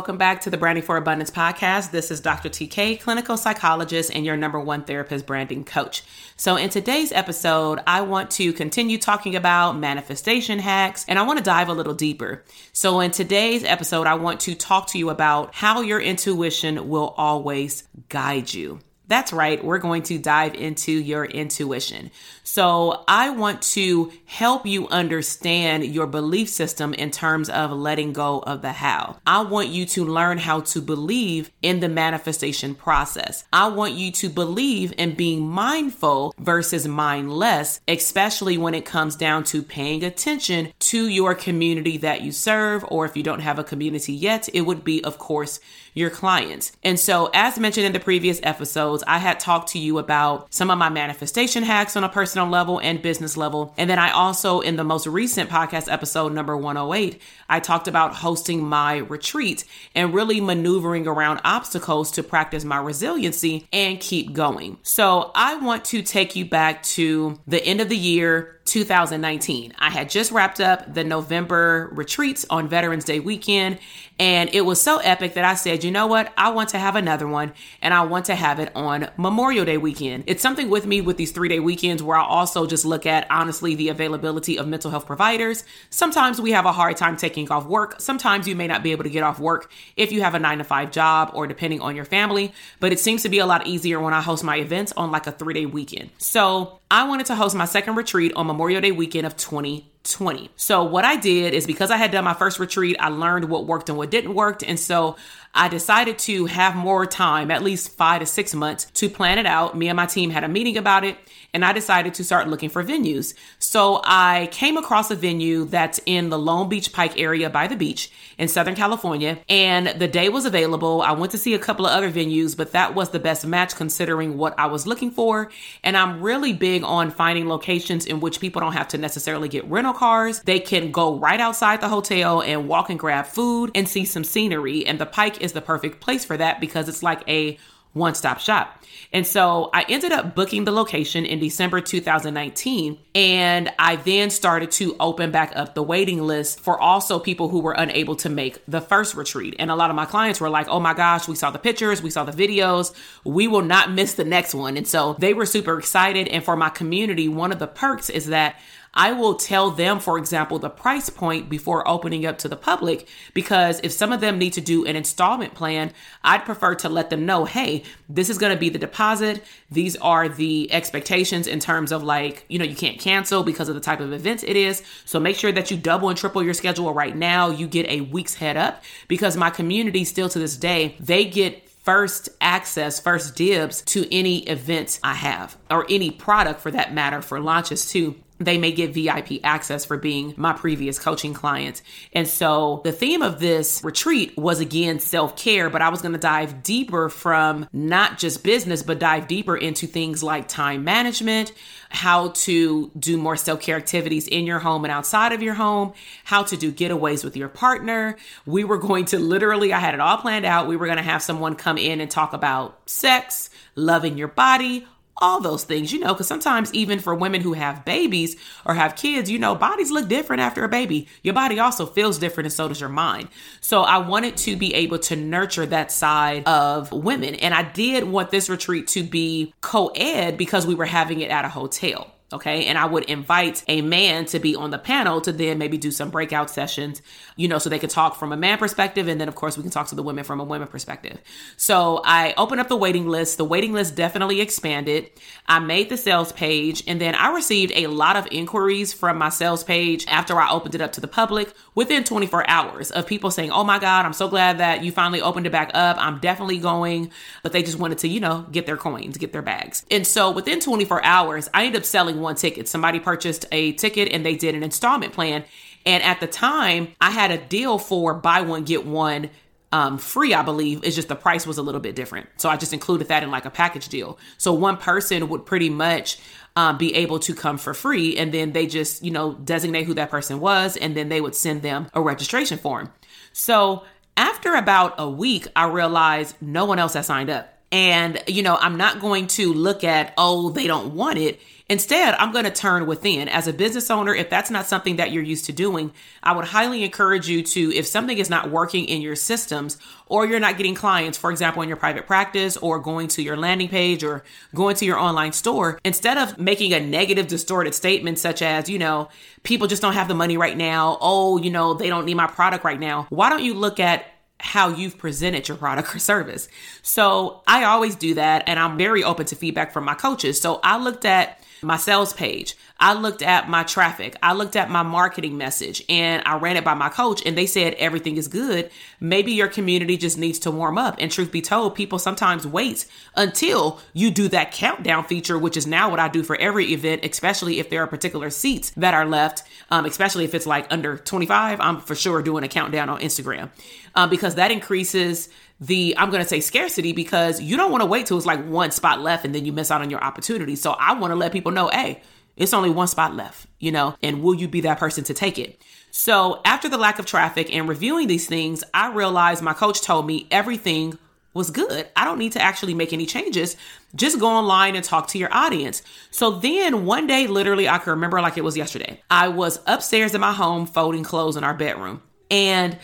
Welcome back to the Branding for Abundance podcast. This is Dr. TK, clinical psychologist and your number one therapist branding coach. So, in today's episode, I want to continue talking about manifestation hacks and I want to dive a little deeper. So, in today's episode, I want to talk to you about how your intuition will always guide you. That's right. We're going to dive into your intuition. So I want to help you understand your belief system in terms of letting go of the how. I want you to learn how to believe in the manifestation process. I want you to believe in being mindful versus mindless, especially when it comes down to paying attention to your community that you serve, or if you don't have a community yet, it would be, of course, your clients. And so, as mentioned in the previous episodes, I had talked to you about some of my manifestation hacks on a personal level and business level. And then I also, in the most recent podcast episode, number 108, I talked about hosting my retreat and really maneuvering around obstacles to practice my resiliency and keep going. So, I want to take you back to the end of the year 2019. I had just wrapped up the November retreats on Veterans Day weekend, and it was so epic that I said, you know what? I want to have another one, and I want to have it on Memorial Day weekend. It's something with me with these three day weekends where I also just look at honestly the availability of mental health providers. Sometimes we have a hard time taking off work. Sometimes you may not be able to get off work if you have a nine to five job or depending on your family, but it seems to be a lot easier when I host my events on like a three day weekend. So I wanted to host my second retreat on Memorial Day weekend of 2020. So what I did is because I had done my first retreat, I learned what worked and what didn't work. And so I decided to have more time, at least five to six months, to plan it out. Me and my team had a meeting about it, and I decided to start looking for venues. So I came across a venue that's in the Long Beach Pike area by the beach in Southern California, and the day was available. I went to see a couple of other venues, but that was the best match considering what I was looking for. And I'm really big on finding locations in which people don't have to necessarily get rental cars. They can go right outside the hotel and walk and grab food and see some scenery. And the Pike is the perfect place for that because it's like a one stop shop. And so I ended up booking the location in December 2019. And I then started to open back up the waiting list for also people who were unable to make the first retreat. And a lot of my clients were like, oh my gosh, we saw the pictures, we saw the videos, we will not miss the next one. And so they were super excited. And for my community, one of the perks is that I will tell them, for example, the price point before opening up to the public because if some of them need to do an installment plan, I'd prefer to let them know, hey, this is going to be the deposit. These are the expectations in terms of like, you know, you can't cancel because of the type of event it is. So make sure that you double and triple your schedule right now. You get a week's head up because my community still to this day, they get first access, first dibs to any events I have or any product for that matter for launches too they may get VIP access for being my previous coaching client. And so the theme of this retreat was again self care, but I was going to dive deeper from not just business, but dive deeper into things like time management, how to do more self care activities in your home and outside of your home, how to do getaways with your partner. We were going to literally, I had it all planned out. We were going to have someone come in and talk about sex, loving your body, all those things, you know, because sometimes even for women who have babies or have kids, you know, bodies look different after a baby. Your body also feels different, and so does your mind. So I wanted to be able to nurture that side of women. And I did want this retreat to be co ed because we were having it at a hotel. Okay. And I would invite a man to be on the panel to then maybe do some breakout sessions, you know, so they could talk from a man perspective. And then, of course, we can talk to the women from a women perspective. So I opened up the waiting list. The waiting list definitely expanded. I made the sales page and then I received a lot of inquiries from my sales page after I opened it up to the public within 24 hours of people saying, Oh my God, I'm so glad that you finally opened it back up. I'm definitely going. But they just wanted to, you know, get their coins, get their bags. And so within 24 hours, I ended up selling one ticket. Somebody purchased a ticket and they did an installment plan. And at the time, I had a deal for buy one, get one um, free, I believe. It's just the price was a little bit different. So I just included that in like a package deal. So one person would pretty much um, be able to come for free. And then they just, you know, designate who that person was. And then they would send them a registration form. So after about a week, I realized no one else had signed up. And, you know, I'm not going to look at, oh, they don't want it. Instead, I'm going to turn within. As a business owner, if that's not something that you're used to doing, I would highly encourage you to, if something is not working in your systems or you're not getting clients, for example, in your private practice or going to your landing page or going to your online store, instead of making a negative, distorted statement such as, you know, people just don't have the money right now. Oh, you know, they don't need my product right now. Why don't you look at how you've presented your product or service. So I always do that and I'm very open to feedback from my coaches. So I looked at my sales page. I looked at my traffic. I looked at my marketing message and I ran it by my coach and they said everything is good. Maybe your community just needs to warm up. And truth be told, people sometimes wait until you do that countdown feature, which is now what I do for every event, especially if there are particular seats that are left, um, especially if it's like under 25. I'm for sure doing a countdown on Instagram um, because that increases the I'm going to say scarcity because you don't want to wait till it's like one spot left and then you miss out on your opportunity. So I want to let people know, hey, it's only one spot left, you know, and will you be that person to take it? So after the lack of traffic and reviewing these things, I realized my coach told me everything was good. I don't need to actually make any changes. Just go online and talk to your audience. So then one day, literally, I can remember like it was yesterday. I was upstairs in my home folding clothes in our bedroom. And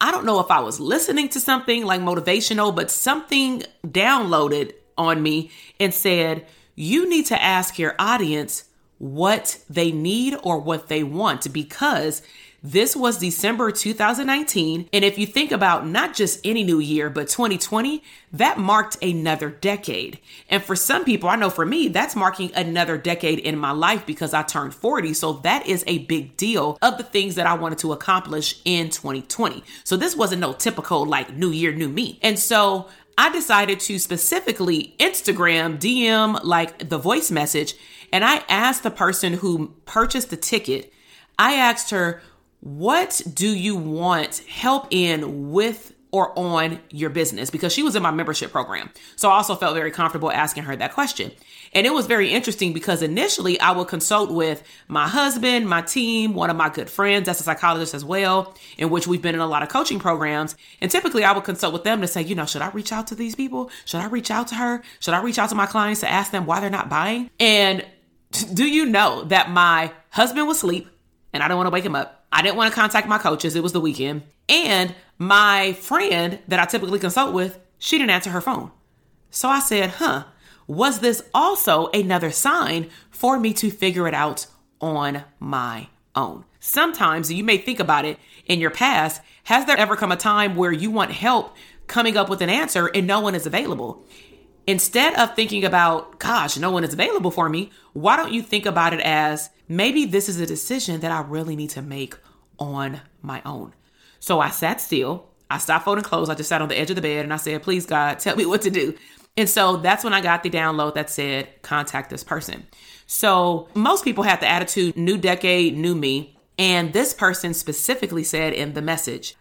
I don't know if I was listening to something like motivational, but something downloaded on me and said, you need to ask your audience what they need or what they want because this was December 2019. And if you think about not just any new year, but 2020, that marked another decade. And for some people, I know for me, that's marking another decade in my life because I turned 40. So that is a big deal of the things that I wanted to accomplish in 2020. So this wasn't no typical like new year, new me. And so I decided to specifically Instagram, DM like the voice message, and I asked the person who purchased the ticket, I asked her, what do you want help in with or on your business? Because she was in my membership program. So I also felt very comfortable asking her that question. And it was very interesting because initially I would consult with my husband, my team, one of my good friends that's a psychologist as well, in which we've been in a lot of coaching programs. And typically I would consult with them to say, you know, should I reach out to these people? Should I reach out to her? Should I reach out to my clients to ask them why they're not buying? And do you know that my husband was asleep and I don't want to wake him up? I didn't want to contact my coaches. It was the weekend. And my friend that I typically consult with, she didn't answer her phone. So I said, huh, was this also another sign for me to figure it out on my own. Sometimes you may think about it in your past. Has there ever come a time where you want help coming up with an answer and no one is available? Instead of thinking about, gosh, no one is available for me, why don't you think about it as maybe this is a decision that I really need to make on my own? So I sat still. I stopped folding clothes. I just sat on the edge of the bed and I said, please, God, tell me what to do. And so that's when I got the download that said, contact this person. So most people have the attitude, new decade, new me. And this person specifically said in the message,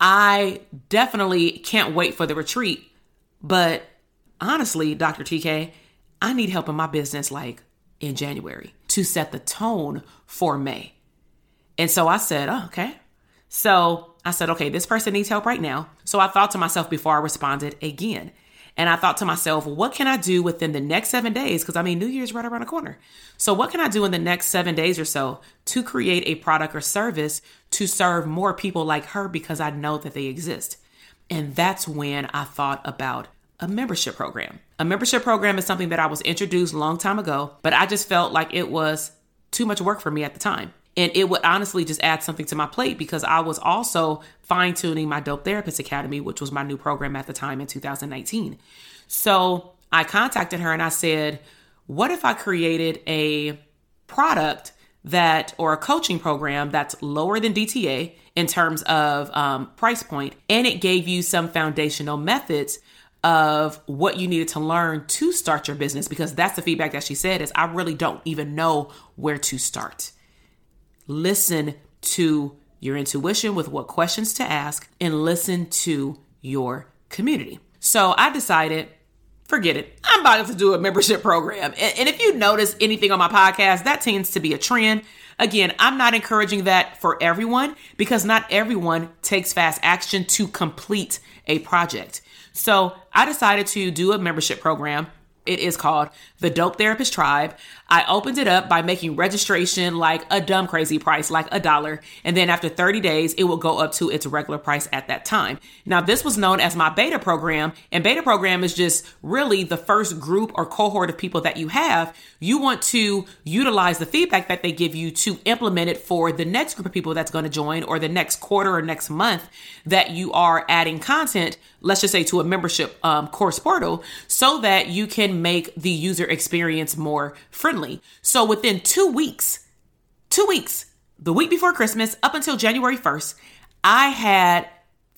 I definitely can't wait for the retreat, but honestly, Dr. TK, I need help in my business like in January to set the tone for May. And so I said, oh, okay. So I said, okay, this person needs help right now. So I thought to myself before I responded again. And I thought to myself, what can I do within the next seven days? Because I mean, New Year's right around the corner. So, what can I do in the next seven days or so to create a product or service to serve more people like her because I know that they exist? And that's when I thought about a membership program. A membership program is something that I was introduced a long time ago, but I just felt like it was too much work for me at the time. And it would honestly just add something to my plate because I was also fine tuning my Dope Therapist Academy, which was my new program at the time in 2019. So I contacted her and I said, What if I created a product that, or a coaching program that's lower than DTA in terms of um, price point, and it gave you some foundational methods of what you needed to learn to start your business because that's the feedback that she said is I really don't even know where to start. Listen to your intuition with what questions to ask and listen to your community. So I decided, forget it. I'm about to do a membership program. And, if you notice anything on my podcast, that tends to be a trend. Again, I'm not encouraging that for everyone because not everyone takes fast action to complete a project. So I decided to do a membership program it is called the Dope Therapist Tribe. I opened it up by making registration like a dumb crazy price, like a dollar. And then after 30 days, it will go up to its regular price at that time. Now, this was known as my beta program. And beta program is just really the first group or cohort of people that you have. You want to utilize the feedback that they give you to implement it for the next group of people that's going to join or the next quarter or next month that you are adding content, let's just say to a membership um, course portal, so that you can make the user experience more friendly. So within two weeks, two weeks, the week before Christmas up until January 1st, I had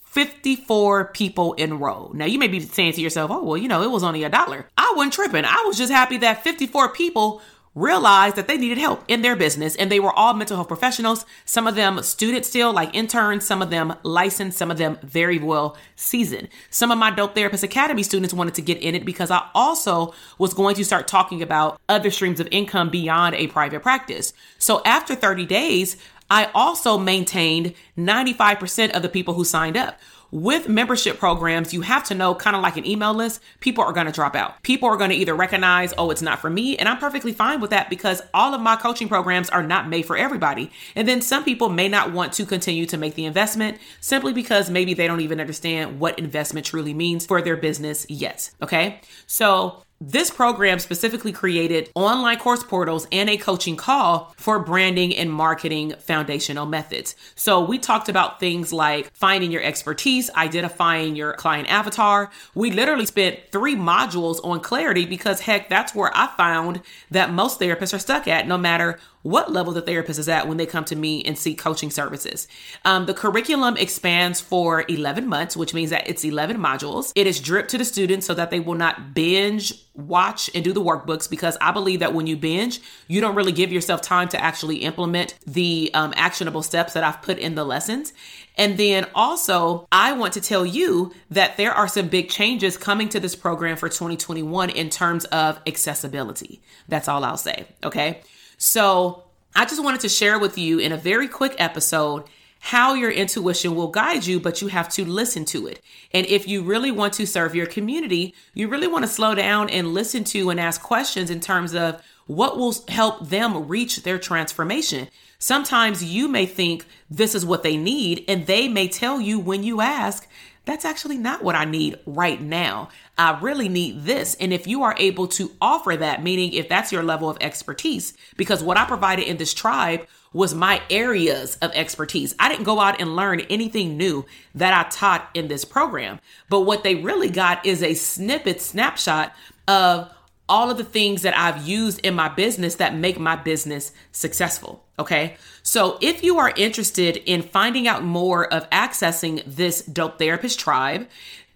54 people enroll. Now you may be saying to yourself, oh, well, you know, it was only a dollar. I wasn't tripping. I was just happy that 54 people realized that they needed help in their business and they were all mental health professionals. Some of them students still like interns some of them licensed some of them very well seasoned. Some of my dope therapist academy students wanted to get in it because i also was going to start talking about other streams of income beyond a private practice. So after 30 days I also maintained 95% of the people who signed up with membership programs, you have to know kind of like an email list, people are going to drop out. People are going to either recognize, oh, it's not for me. And I'm perfectly fine with that because all of my coaching programs are not made for everybody. And then some people may not want to continue to make the investment simply because maybe they don't even understand what investment truly means for their business yet. Okay. So this program specifically created online course portals and a coaching call for branding and marketing foundational methods. So we talked about things like finding your expertise, identifying your client avatar. We literally spent three modules on clarity because heck, that's where I found that most therapists are stuck at no matter what level the therapist is at when they come to me and seek coaching services. Um, the curriculum expands for 11 months, which means that it's 11 modules. It is dripped to the students so that they will not binge, watch, and do the workbooks because I believe that when you binge, you don't really give yourself time to actually implement the um, actionable steps that I've put in the lessons. And then also, I want to tell you that there are some big changes coming to this program for 2021 in terms of accessibility. That's all I'll say. Okay. So I just wanted to share with you in a very quick episode how your intuition will guide you, but you have to listen to it. And if you really want to serve your community, you really want to slow down and listen to and ask questions in terms of what will help them reach their transformation. Sometimes you may think this is what they need, and they may tell you when you ask that's actually not what I need right now. I really need this. And if you are able to offer that, meaning if that's your level of expertise, because what I provided in this tribe was my areas of expertise. I didn't go out and learn anything new that I taught in this program. But what they really got is a snippet snapshot of all of the things that I've used in my business that make my business successful. Okay. So if you are interested in finding out more of accessing this dope therapist tribe,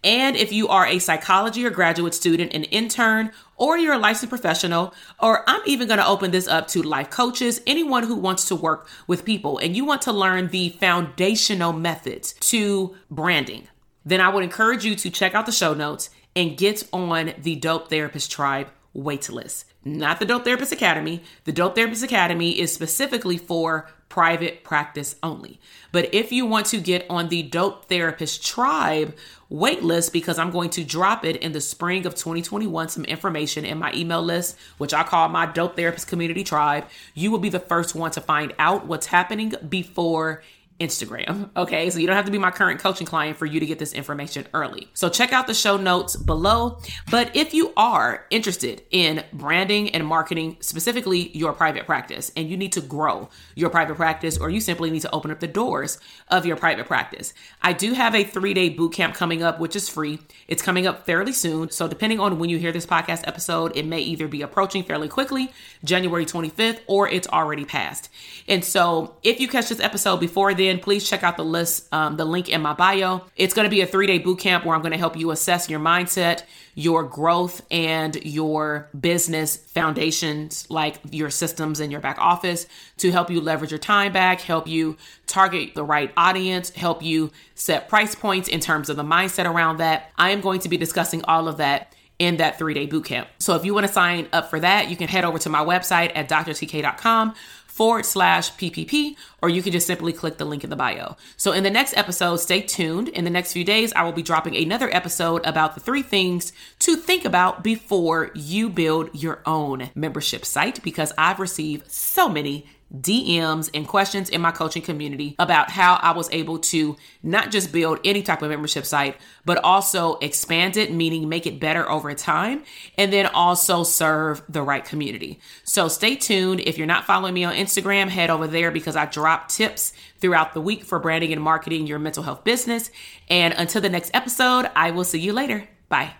and if you are a psychology or graduate student, an intern, or you're a licensed professional, or I'm even going to open this up to life coaches, anyone who wants to work with people and you want to learn the foundational methods to branding, then I would encourage you to check out the show notes and get on the Dope Therapist Tribe waitlist. Not the Dope Therapist Academy. The Dope Therapist Academy is specifically for private practice only. But if you want to get on the Dope Therapist Tribe waitlist, because I'm going to drop it in the spring of 2021, some information in my email list, which I call my Dope Therapist Community Tribe, you will be the first one to find out what's happening before Instagram. Okay. So you don't have to be my current coaching client for you to get this information early. So check out the show notes below. But if you are interested in branding and marketing, specifically your private practice, and you need to grow your private practice, or you simply need to open up the doors of your private practice, I do have a three day boot camp coming up, which is free. It's coming up fairly soon. So depending on when you hear this podcast episode, it may either be approaching fairly quickly, January 25th, or it's already passed. And so if you catch this episode before then, please check out the list, um, the link in my bio. It's going to be a three day boot camp where I'm going to help you assess your mindset, your growth, and your business foundations, like your systems and your back office, to help you leverage your time back, help you target the right audience, help you set price points in terms of the mindset around that. I am going to be discussing all of that in that three day boot camp. So if you want to sign up for that, you can head over to my website at drtk.com forward slash PPP, or you can just simply click the link in the bio. So, in the next episode, stay tuned. In the next few days, I will be dropping another episode about the three things to think about before you build your own membership site because I've received so many DMs and questions in my coaching community about how I was able to not just build any type of membership site, but also expand it, meaning make it better over time, and then also serve the right community. So stay tuned. If you're not following me on Instagram, head over there because I drop tips throughout the week for branding and marketing your mental health business. And until the next episode, I will see you later. Bye.